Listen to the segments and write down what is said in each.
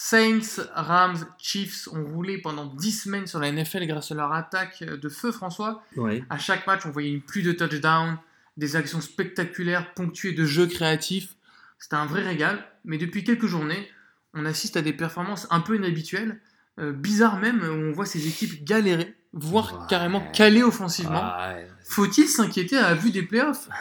Saints, Rams, Chiefs ont roulé pendant 10 semaines sur la NFL grâce à leur attaque de feu, François. Ouais. À chaque match, on voyait une pluie de touchdowns, des actions spectaculaires ponctuées de jeux créatifs. C'était un vrai régal. Mais depuis quelques journées, on assiste à des performances un peu inhabituelles, euh, bizarres même, où on voit ces équipes galérer, voire Ouais. carrément caler offensivement. Ouais. Faut-il s'inquiéter à la vue des playoffs?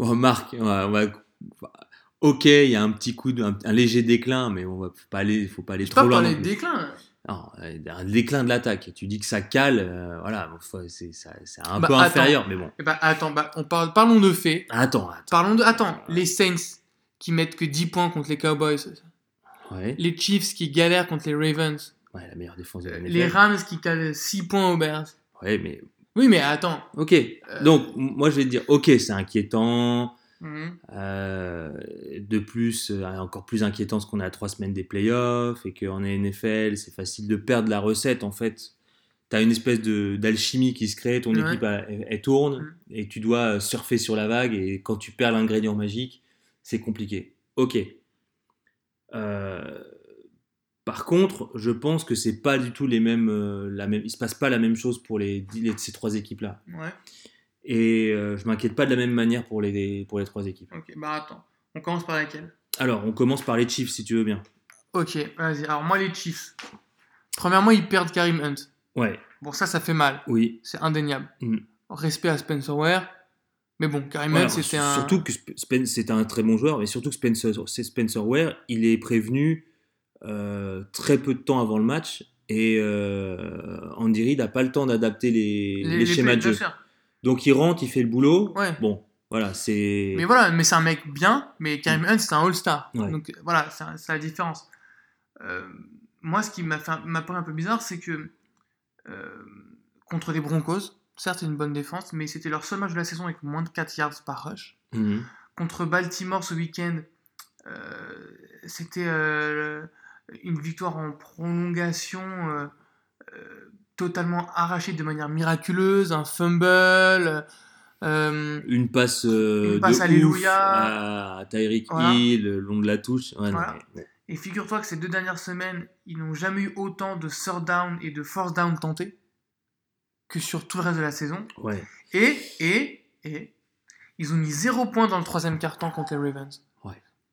Bon, Marc, on va- on va- ok, il y a un petit coup, de, un, un léger déclin, mais on va faut pas aller, faut pas aller Je trop pas loin. parler non de déclin. Non, euh, un déclin de l'attaque. Tu dis que ça cale, euh, voilà, c'est un Bah, peu attends. inférieur, mais bon. Eh ben, attends, bah, on parle, parlons de faits. Attends, attends. Parlons de. Attends, les Saints qui mettent que 10 points contre les Cowboys. Ouais, Les Chiefs qui galèrent contre les Ravens. ouais, la meilleure défense de la NFL. Les Rams qui calent 6 points aux Bears. Ouais, mais Oui, mais attends. ok. Donc, m- moi, je vais te dire, ok, c'est inquiétant. Mhm. Euh, de plus, euh, encore plus inquiétant ce qu'on a à trois semaines des playoffs et qu'en NFL, c'est facile de perdre la recette. En fait, tu as une espèce d'alchimie qui se crée, ton Ouais. équipe elle, elle tourne Mhm. et tu dois surfer sur la vague. Et quand tu perds l'ingrédient magique, c'est compliqué. Ok. Euh, par contre, je pense que c'est pas du tout les mêmes, euh, la même, il se passe pas la même chose pour les, les- ces trois équipes-là. Ouais, Et euh, je m'inquiète pas de la même manière pour les, pour les trois équipes. ok. Bah attends. On commence par laquelle? Alors, on commence par les Chiefs, si tu veux bien. Ok, vas-y. Alors, moi, les Chiefs. Premièrement, ils perdent Karim Hunt. Ouais, Bon, ça, ça fait mal. oui. C'est indéniable. Mhm. Respect à Spencer Ware. Mais bon, Karim Hunt, c'était un. Surtout que Sp- Spen- c'est un très bon joueur, mais surtout que Spencer, c'est Spencer Ware, il est prévenu euh, très peu de temps avant le match et euh, Andy Reid n'a pas le temps d'adapter les, les, schémas de jeu. Donc il rentre, il fait le boulot. Ouais. Bon, voilà, c'est. Mais voilà, mais c'est un mec bien, mais Karim Hunt, c'est un All-Star. Ouais. Donc euh, voilà, c'est la différence. Euh, moi, ce qui m'a paru un peu bizarre, c'est que euh, contre les Broncos, certes, c'est une bonne défense, mais c'était leur seul match de la saison avec moins de 4 yards par rush. Mhm. Contre Baltimore ce week-end, euh, c'était une victoire en prolongation totalement arrachée de manière miraculeuse, un fumble. euh, Une passe, euh, Une passe de alléluia. ouf à Tyreek Voilà. Hill, le long de la touche. Ouais, non, Et figure-toi que ces deux dernières semaines, ils n'ont jamais eu autant de third down et de force down tentés que sur tout le reste de la saison. ouais. Et, et, et, ils ont mis 0 points dans le troisième quart-temps contre les Ravens.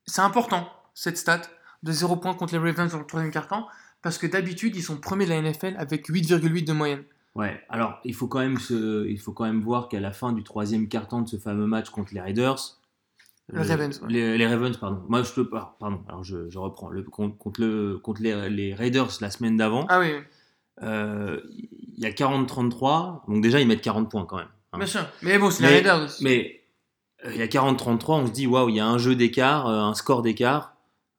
C'est important, cette stat, de 0 points contre les Ravens dans le troisième quart-temps, parce que d'habitude, ils sont premiers de la NFL avec 8,8 de moyenne. Ouais, alors il faut quand même, se, il faut quand même voir qu'à la fin du troisième quart-temps de ce fameux match contre les Raiders, Les le- Ravens, ouais. les, les Ravens, pardon. Moi, je te ah, pardon. Alors je, je reprends le contre, le contre les, les Raiders la semaine d'avant. Ah oui, euh, Il y a 40-33, donc déjà ils mettent 40 points quand même. hein. bien sûr. Mais bon, c'est les Raiders. Mais euh, il y a 40-33, on se dit waouh, il y a un jeu d'écart, euh, un score d'écart.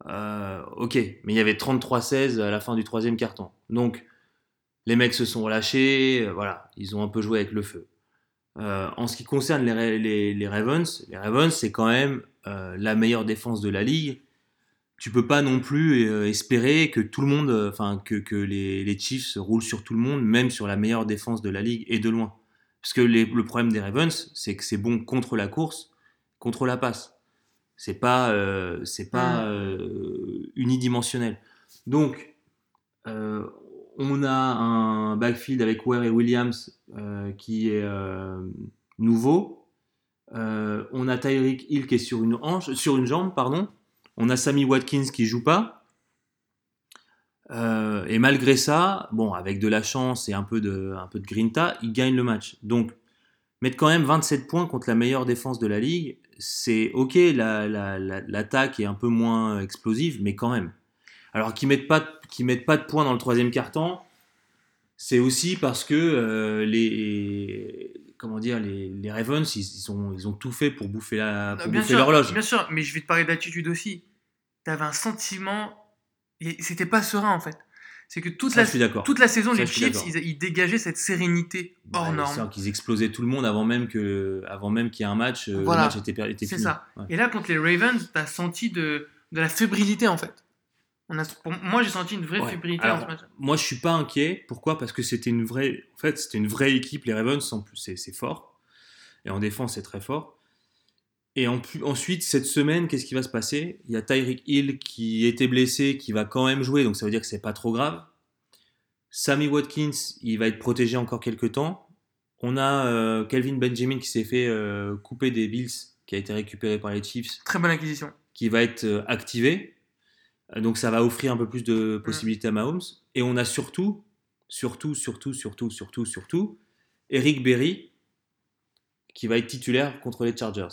Euh, ok, mais il y avait 33-16 à la fin du troisième quart-temps. Donc les mecs se sont relâchés, euh, voilà, ils ont un peu joué avec le feu. Euh, en ce qui concerne les, les, les Ravens, les Ravens c'est quand même la meilleure défense de la ligue. Tu peux pas non plus espérer que tout le monde, enfin que, les, les Chiefs roulent sur tout le monde, même sur la meilleure défense de la ligue et de loin. Parce que le problème des Ravens, c'est que c'est bon contre la course, contre la passe. C'est pas, euh, c'est pas Mm. euh, unidimensionnel. Donc, euh, on a un backfield avec Ware et Williams qui est nouveau. On a Tyreek Hill qui est sur une hanche, sur une jambe, pardon. On a Sammy Watkins qui joue pas. Et malgré ça, bon, avec de la chance et un peu de, un peu de grinta, il gagne le match. Donc, mettre quand même 27 points contre la meilleure défense de la ligue, c'est ok, la- la- la- l'attaque est un peu moins explosive, mais quand même. Alors qu'ils mettent pas, qu'ils mettent pas de points dans le troisième quart-temps, c'est aussi parce que euh, les, comment dire, les, les Ravens, ils, ils ont, ils ont tout fait pour bouffer la, pour bien bouffer l'horloge. bien sûr, mais je vais te parler d'attitude aussi. T'avais un sentiment, c'était pas serein en fait. C'est que toute, Ça, la, toute la saison, Ça, les Chiefs, ils, ils dégageaient cette sérénité hors Ouais, norme. qu'ils explosaient tout le monde avant même qu'il y ait un match. euh, Voilà. Le match était, était C'est ça. Ouais. Et là, contre les Ravens, t'as senti de, de la fébrilité en fait. On a, pour moi, j'ai senti une vraie Ouais. fébrilité Alors, dans ce match. Moi, je suis pas inquiet. Pourquoi? Parce que c'était une vraie. En fait, c'était une vraie équipe. Les Ravens, c'est fort. Et en défense, c'est très fort. Et en plus- ensuite, cette semaine, qu'est-ce qui va se passer? Il y a Tyreek Hill qui était blessé, qui va quand même jouer, donc ça veut dire que c'est pas trop grave. Sammy Watkins, il va être protégé encore quelques temps. On a euh, Kelvin Benjamin qui s'est fait euh, couper des Bills, qui a été récupéré par les Chiefs, Très bonne acquisition. qui va être euh, activé. Euh, Donc ça va offrir un peu plus de possibilités à Mahomes. Et on a surtout, surtout, surtout, surtout, surtout, surtout, Eric Berry, qui va être titulaire contre les Chargers.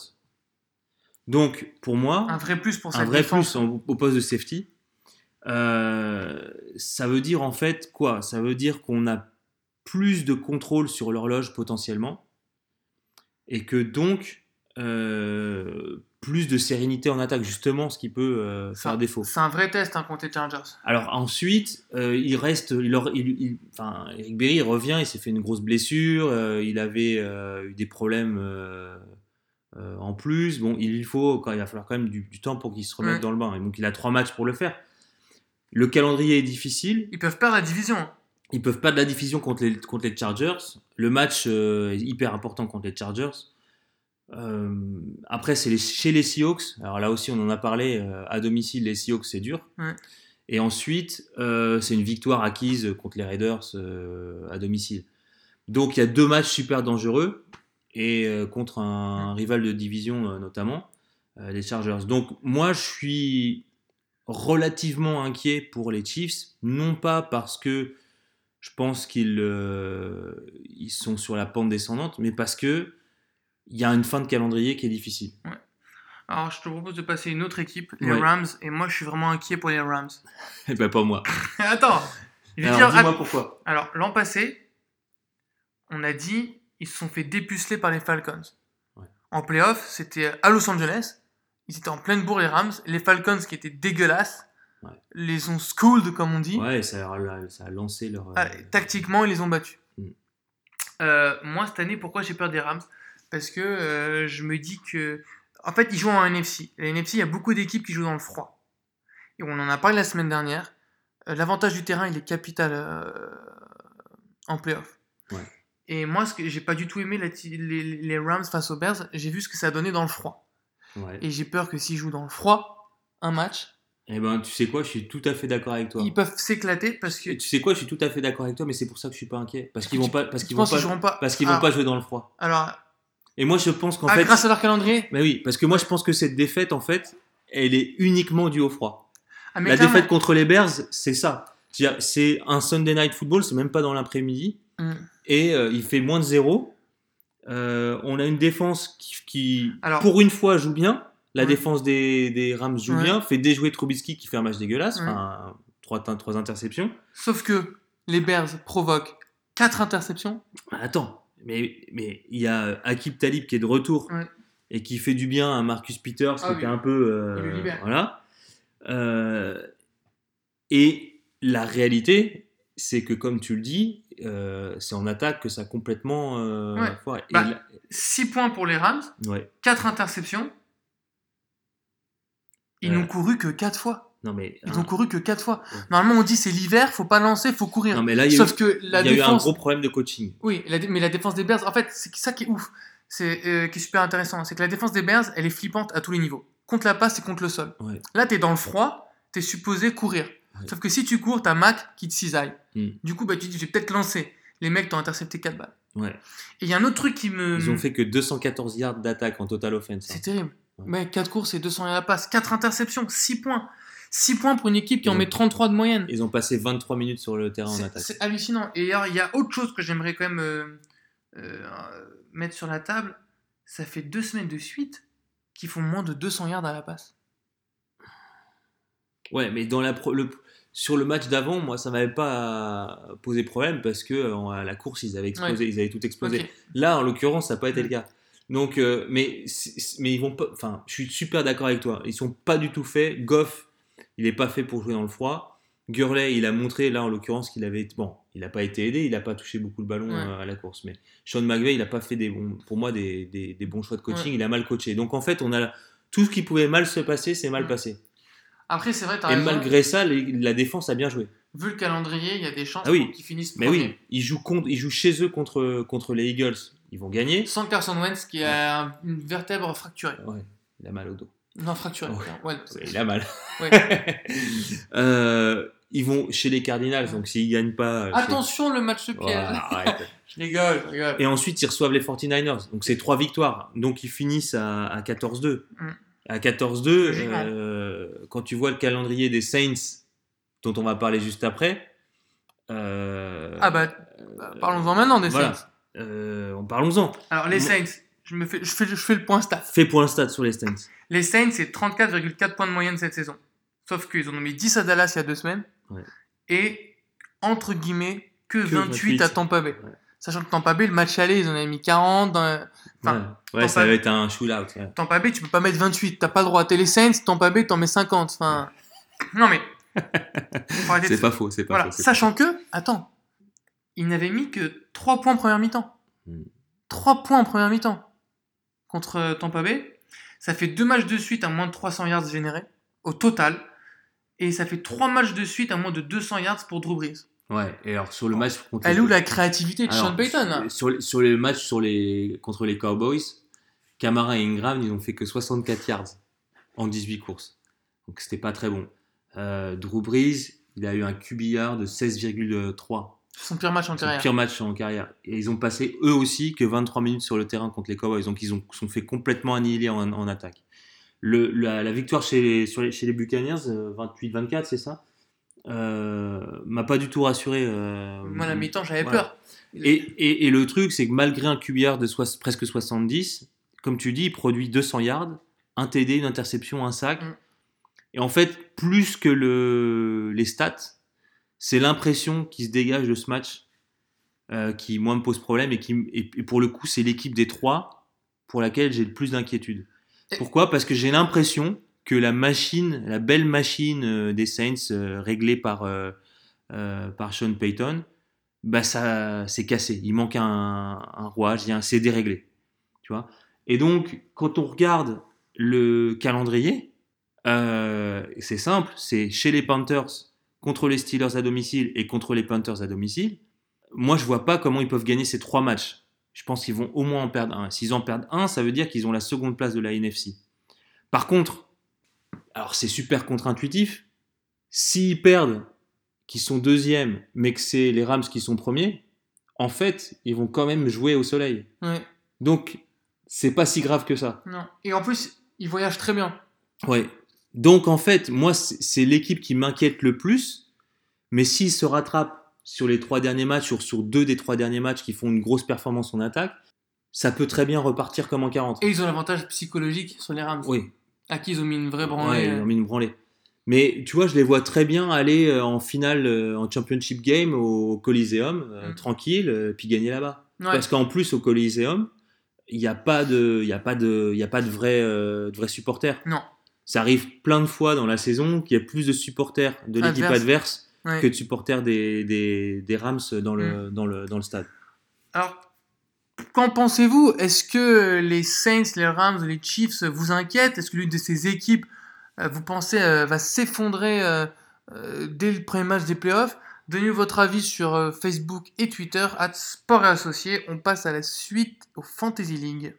Donc pour moi, Un vrai plus pour un vrai défense. plus en- au poste de safety. Euh, ça veut dire en fait quoi? Ça veut dire qu'on a plus de contrôle sur l'horloge potentiellement et que donc euh, plus de sérénité en attaque justement ce qui peut euh, faire défaut. C'est un vrai test hein, contre les Chargers. Alors ensuite, euh, il reste, il, aura- il- il- enfin, Eric Berry revient, il s'est fait une grosse blessure, il avait eu des problèmes euh, en plus. Bon, il faut, quand il va falloir quand même du, du temps pour qu'il se remette Ouais. dans le bain. Et donc il a trois matchs pour le faire. Le calendrier est difficile. Ils peuvent perdre la division. hein. Ils peuvent pas de la diffusion contre les, contre les Chargers. Le match euh, est hyper important contre les Chargers. Euh, après, c'est les- chez les Seahawks. Alors là aussi, on en a parlé. à domicile, les Seahawks, c'est dur. Ouais. Et ensuite, c'est une victoire acquise contre les Raiders à domicile. Donc il y a deux matchs super dangereux et euh, contre un, rival de division euh, notamment, euh, les Chargers. Donc moi, je suis relativement inquiet pour les Chiefs, non pas parce que je pense qu'ils euh, ils sont sur la pente descendante, mais parce que il y a une fin de calendrier qui est difficile. Alors, je te propose de passer une autre équipe, les Ouais. Rams. Et moi, je suis vraiment inquiet pour les Rams. Et ben pas moi. Attends. Je vais Alors dire- dis-moi pourquoi. Alors, l'an passé, on a dit ils se sont fait dépuceler par les Falcons. Ouais. En playoff, c'était à Los Angeles. Ils étaient en pleine bourre, les Rams. Les Falcons, qui étaient dégueulasses, Ouais. les ont schooled, comme on dit. Ouais, ça, a- ça a lancé leur. euh, Ah, tactiquement, ils les ont battus. Mm. Euh, moi, cette année, pourquoi j'ai peur des Rams? Parce que euh, je me dis que. En fait, ils jouent en NFC. La NFC, il y a beaucoup d'équipes qui jouent dans le froid. Et on en a parlé la semaine dernière. Euh, L'avantage du terrain, il est capital euh, en playoff. Ouais. Et moi, ce que j'ai pas du tout aimé les, les Rams face aux Bears, j'ai vu ce que ça donné dans le froid. ouais. Et j'ai peur que s'ils jouent dans le froid, un match, Eh ben, tu sais quoi, je suis tout à fait d'accord avec toi. ils peuvent s'éclater parce que. Et Tu sais quoi, je suis tout à fait d'accord avec toi, mais c'est pour ça que je suis pas inquiet. Parce qu'ils vont pas, parce qu'ils vont pas, pas. parce qu'ils Ah, vont pas jouer dans le froid. Alors, Et moi, je pense qu'en ah, fait, grâce à leur calendrier. mais oui, parce que moi, je pense que cette défaite, en fait, elle est uniquement due au froid. Ah, mais La défaite contre les Bears, c'est ça. C'est un Sunday Night Football, c'est même pas dans l'après-midi, Mm. et euh, il fait moins de zéro. Euh, on a une défense qui, qui, Alors- pour une fois, joue bien. La défense des, des Rams joue Ouais. bien, fait déjouer Trubisky qui fait un match dégueulasse, enfin, trois, trois interceptions. Sauf que les Bears provoquent 4 interceptions. Ah, Attends, mais mais il y a Akib Talib qui est de retour Ouais. et qui fait du bien à Marcus Peters Ah qui oui. était un peu euh, voilà. Euh, et la réalité, c'est que comme tu le dis, euh, c'est en attaque que ça a complètement euh, Ouais. foiré. Et Bah, là- 6 points pour les Rams, ouais. 4 interceptions. Ils n'ont couru que 4 fois. Non mais Ils hein, ont couru que 4 fois. Ouais. Normalement, on dit c'est l'hiver, faut pas lancer, faut courir. non mais là il y a, Sauf eu, que la il y a eu un gros problème de coaching. Oui, la mais la défense des Bears, en fait, c'est ça qui est ouf. C'est euh, qui est super intéressant. C'est que la défense des Bears, elle est flippante à tous les niveaux. Contre la passe et contre le sol. Ouais. Là, t'es dans le froid, t'es supposé courir. Sauf que si tu cours, t'as Mac qui te cisaille. Hmm. Du coup, bah, tu te dis, je vais peut-être lancer. Les mecs t'ont intercepté 4 balles. Ouais. Et il y a un autre truc qui me. Ils ont fait que 214 yards d'attaque en total offense. hein. C'est terrible. Ouais. Mais 4 courses et 200 à la passe. 4 interceptions, 6 points. 6 points pour une équipe qui Ils en ont- met 33 de moyenne. Ils ont passé 23 minutes sur le terrain en attaque. c'est hallucinant. Et alors, il y a autre chose que j'aimerais quand même euh, euh, mettre sur la table. Ça fait deux semaines de suite qu'ils font moins de 200 yards à la passe. Ouais, mais dans la pro- le, sur le match d'avant, moi, ça m'avait pas posé problème parce que euh, à la course, ils avaient explosé, ils avaient tout explosé. Là, en l'occurrence, ça n'a pas été Mm. le cas. Donc, euh, mais, mais ils vont pas. Enfin, je suis super d'accord avec toi. Ils sont pas du tout faits. Goff, il est pas fait pour jouer dans le froid. Gurley, il a montré là en l'occurrence qu'il avait. Bon, il n'a pas été aidé, il n'a pas touché beaucoup le ballon Ouais. euh, à la course. Mais Sean McVay, il n'a pas fait des bons, pour moi des, des- des bons choix de coaching. Ouais. Il a mal coaché. Donc en fait, on a tout ce qui pouvait mal se passer, c'est mal Mm. passé. Après, c'est vrai, t'as Et raison. malgré ça, les- la défense a bien joué. Vu le calendrier, il y a des chances Ah oui. qu'ils finissent Mais premier. oui, ils jouent, contre, ils jouent chez eux contre, contre les Eagles. Ils vont gagner. Sans Carson Wentz qui a un- une vertèbre fracturée. Ouais. Il a mal au dos. Non, fracturé. Ouais. Ouais. Il a mal. Ouais. Euh, ils vont chez les Cardinals, donc s'ils gagnent pas. euh, Attention, le match de pied. Voilà. Je rigole, je rigole. Et ensuite, ils reçoivent les 49ers. Donc, c'est trois victoires. Donc, ils finissent à, à 14-2. Mm. À 14-2, Génial. euh, quand tu vois le calendrier des Saints, dont on va parler juste après. euh, Ah bah, bah, parlons-en maintenant des voilà. Saints. euh, parlons-en. Alors, les Saints, je, me fais, je, fais, je fais le point stat. Fais pour l'instant sur les Saints. Les Saints, c'est 34,4 points de moyenne cette saison. Sauf qu'ils en ont mis 10 à Dallas il y a deux semaines. Ouais. Et, entre guillemets, que, Que 28, 28. à Tampa Bay. Ouais. Sachant que Tampa Bay, le match aller, ils en avaient mis 40. dans- Enfin, ouais, ouais ça va être un shootout. ouais. Tampa Bay, tu peux pas mettre 28. T'as pas le droit. T'es les Saints, Tampa Bay, t'en mets 50. Enfin, non mais. de- C'est pas faux, c'est pas Voilà. faux. Sachant que, attends, ils n'avaient mis que 3 points en première mi-temps. Hmm. 3 points en première mi-temps contre euh, Tampa Bay. Ça fait deux matchs de suite à moins de 300 yards générés au total. Et ça fait trois matchs de suite à moins de 200 yards pour Drew Brees. Ouais, et alors sur le match contre Elle est où la créativité de Alors, Sean Payton? sur, sur les matchs sur les, contre les Cowboys, Camara et Ingram, ils ont fait que 64 yards en 18 courses. Donc c'était pas très bon. Euh, Drew Brees, il a eu un QBR de 16,3. C'est son pire match en Son carrière. pire match en carrière. Et ils ont passé eux aussi que 23 minutes sur le terrain contre les Cowboys. Donc ils ont sont fait complètement annihiler en, en attaque. Le, la, la victoire chez les, sur les, chez les Buccaneers, euh, 28-24, c'est ça? Euh, M'a pas du tout rassuré. euh, Moi, à la mi-temps, j'avais Voilà. peur. et, et, et le truc, c'est que malgré un QBR de presque 70, comme tu dis, il produit 200 yards, un TD, une interception, un sac. Mm. Et en fait, plus que le, les stats, c'est l'impression qui se dégage de ce match euh, qui, moi, me pose problème. Et, qui, et, et pour le coup, c'est l'équipe des trois pour laquelle j'ai le plus d'inquiétude. Pourquoi? Parce que j'ai l'impression que la machine, la belle machine euh, des Saints, euh, réglée par, euh, par Sean Payton, bah ça c'est cassé. Il manque un, un rouage, un c'est déréglé. Tu vois? Et donc, quand on regarde le calendrier, euh, c'est simple, c'est chez les Panthers contre les Steelers à domicile et contre les Panthers à domicile. Moi, je vois pas comment ils peuvent gagner ces trois matchs. Je pense qu'ils vont au moins en perdre un. S'ils en perdent un, ça veut dire qu'ils ont la seconde place de la NFC. Par contre, alors c'est super contre-intuitif. S'ils perdent, qui sont deuxièmes, mais que c'est les Rams qui sont premiers, en fait, ils vont quand même jouer au soleil. Ouais. Donc, c'est pas si grave que ça. Non. Et en plus, il voyage très bien. Ouais. Donc, en fait, moi, c'est l'équipe qui m'inquiète le plus. Mais s'ils se rattrapent sur les trois derniers matchs, sur, sur deux des trois derniers matchs qui font une grosse performance en attaque, ça peut très bien repartir comme en 40. Et ils ont l'avantage psychologique sur les Rams. Oui, À qui ils ont mis une vraie branlée. Ouais, ils ont mis une branlée. Mais tu vois, je les vois très bien aller euh, en finale, euh, en championship game au Coliseum, euh, Mm. tranquille, puis gagner là-bas. Ouais. Parce qu'en plus, au Coliseum, il n'y a pas de, il a pas de, il y a pas de vrais, euh, de vrais supporters. Non. Ça arrive plein de fois dans la saison qu'il y a plus de supporters de l'équipe Adverse. Ouais. que de supporters des, des, des Rams dans Mm. le, dans le, dans le stade. Alors, qu'en pensez-vous? Est-ce que les Saints, les Rams, les Chiefs vous inquiètent? Est-ce que l'une de ces équipes, vous pensez, euh, va s'effondrer euh, euh, dès le premier match des playoffs Donnez votre avis sur euh, Facebook et Twitter, at Sport et Associés. On passe à la suite au Fantasy League.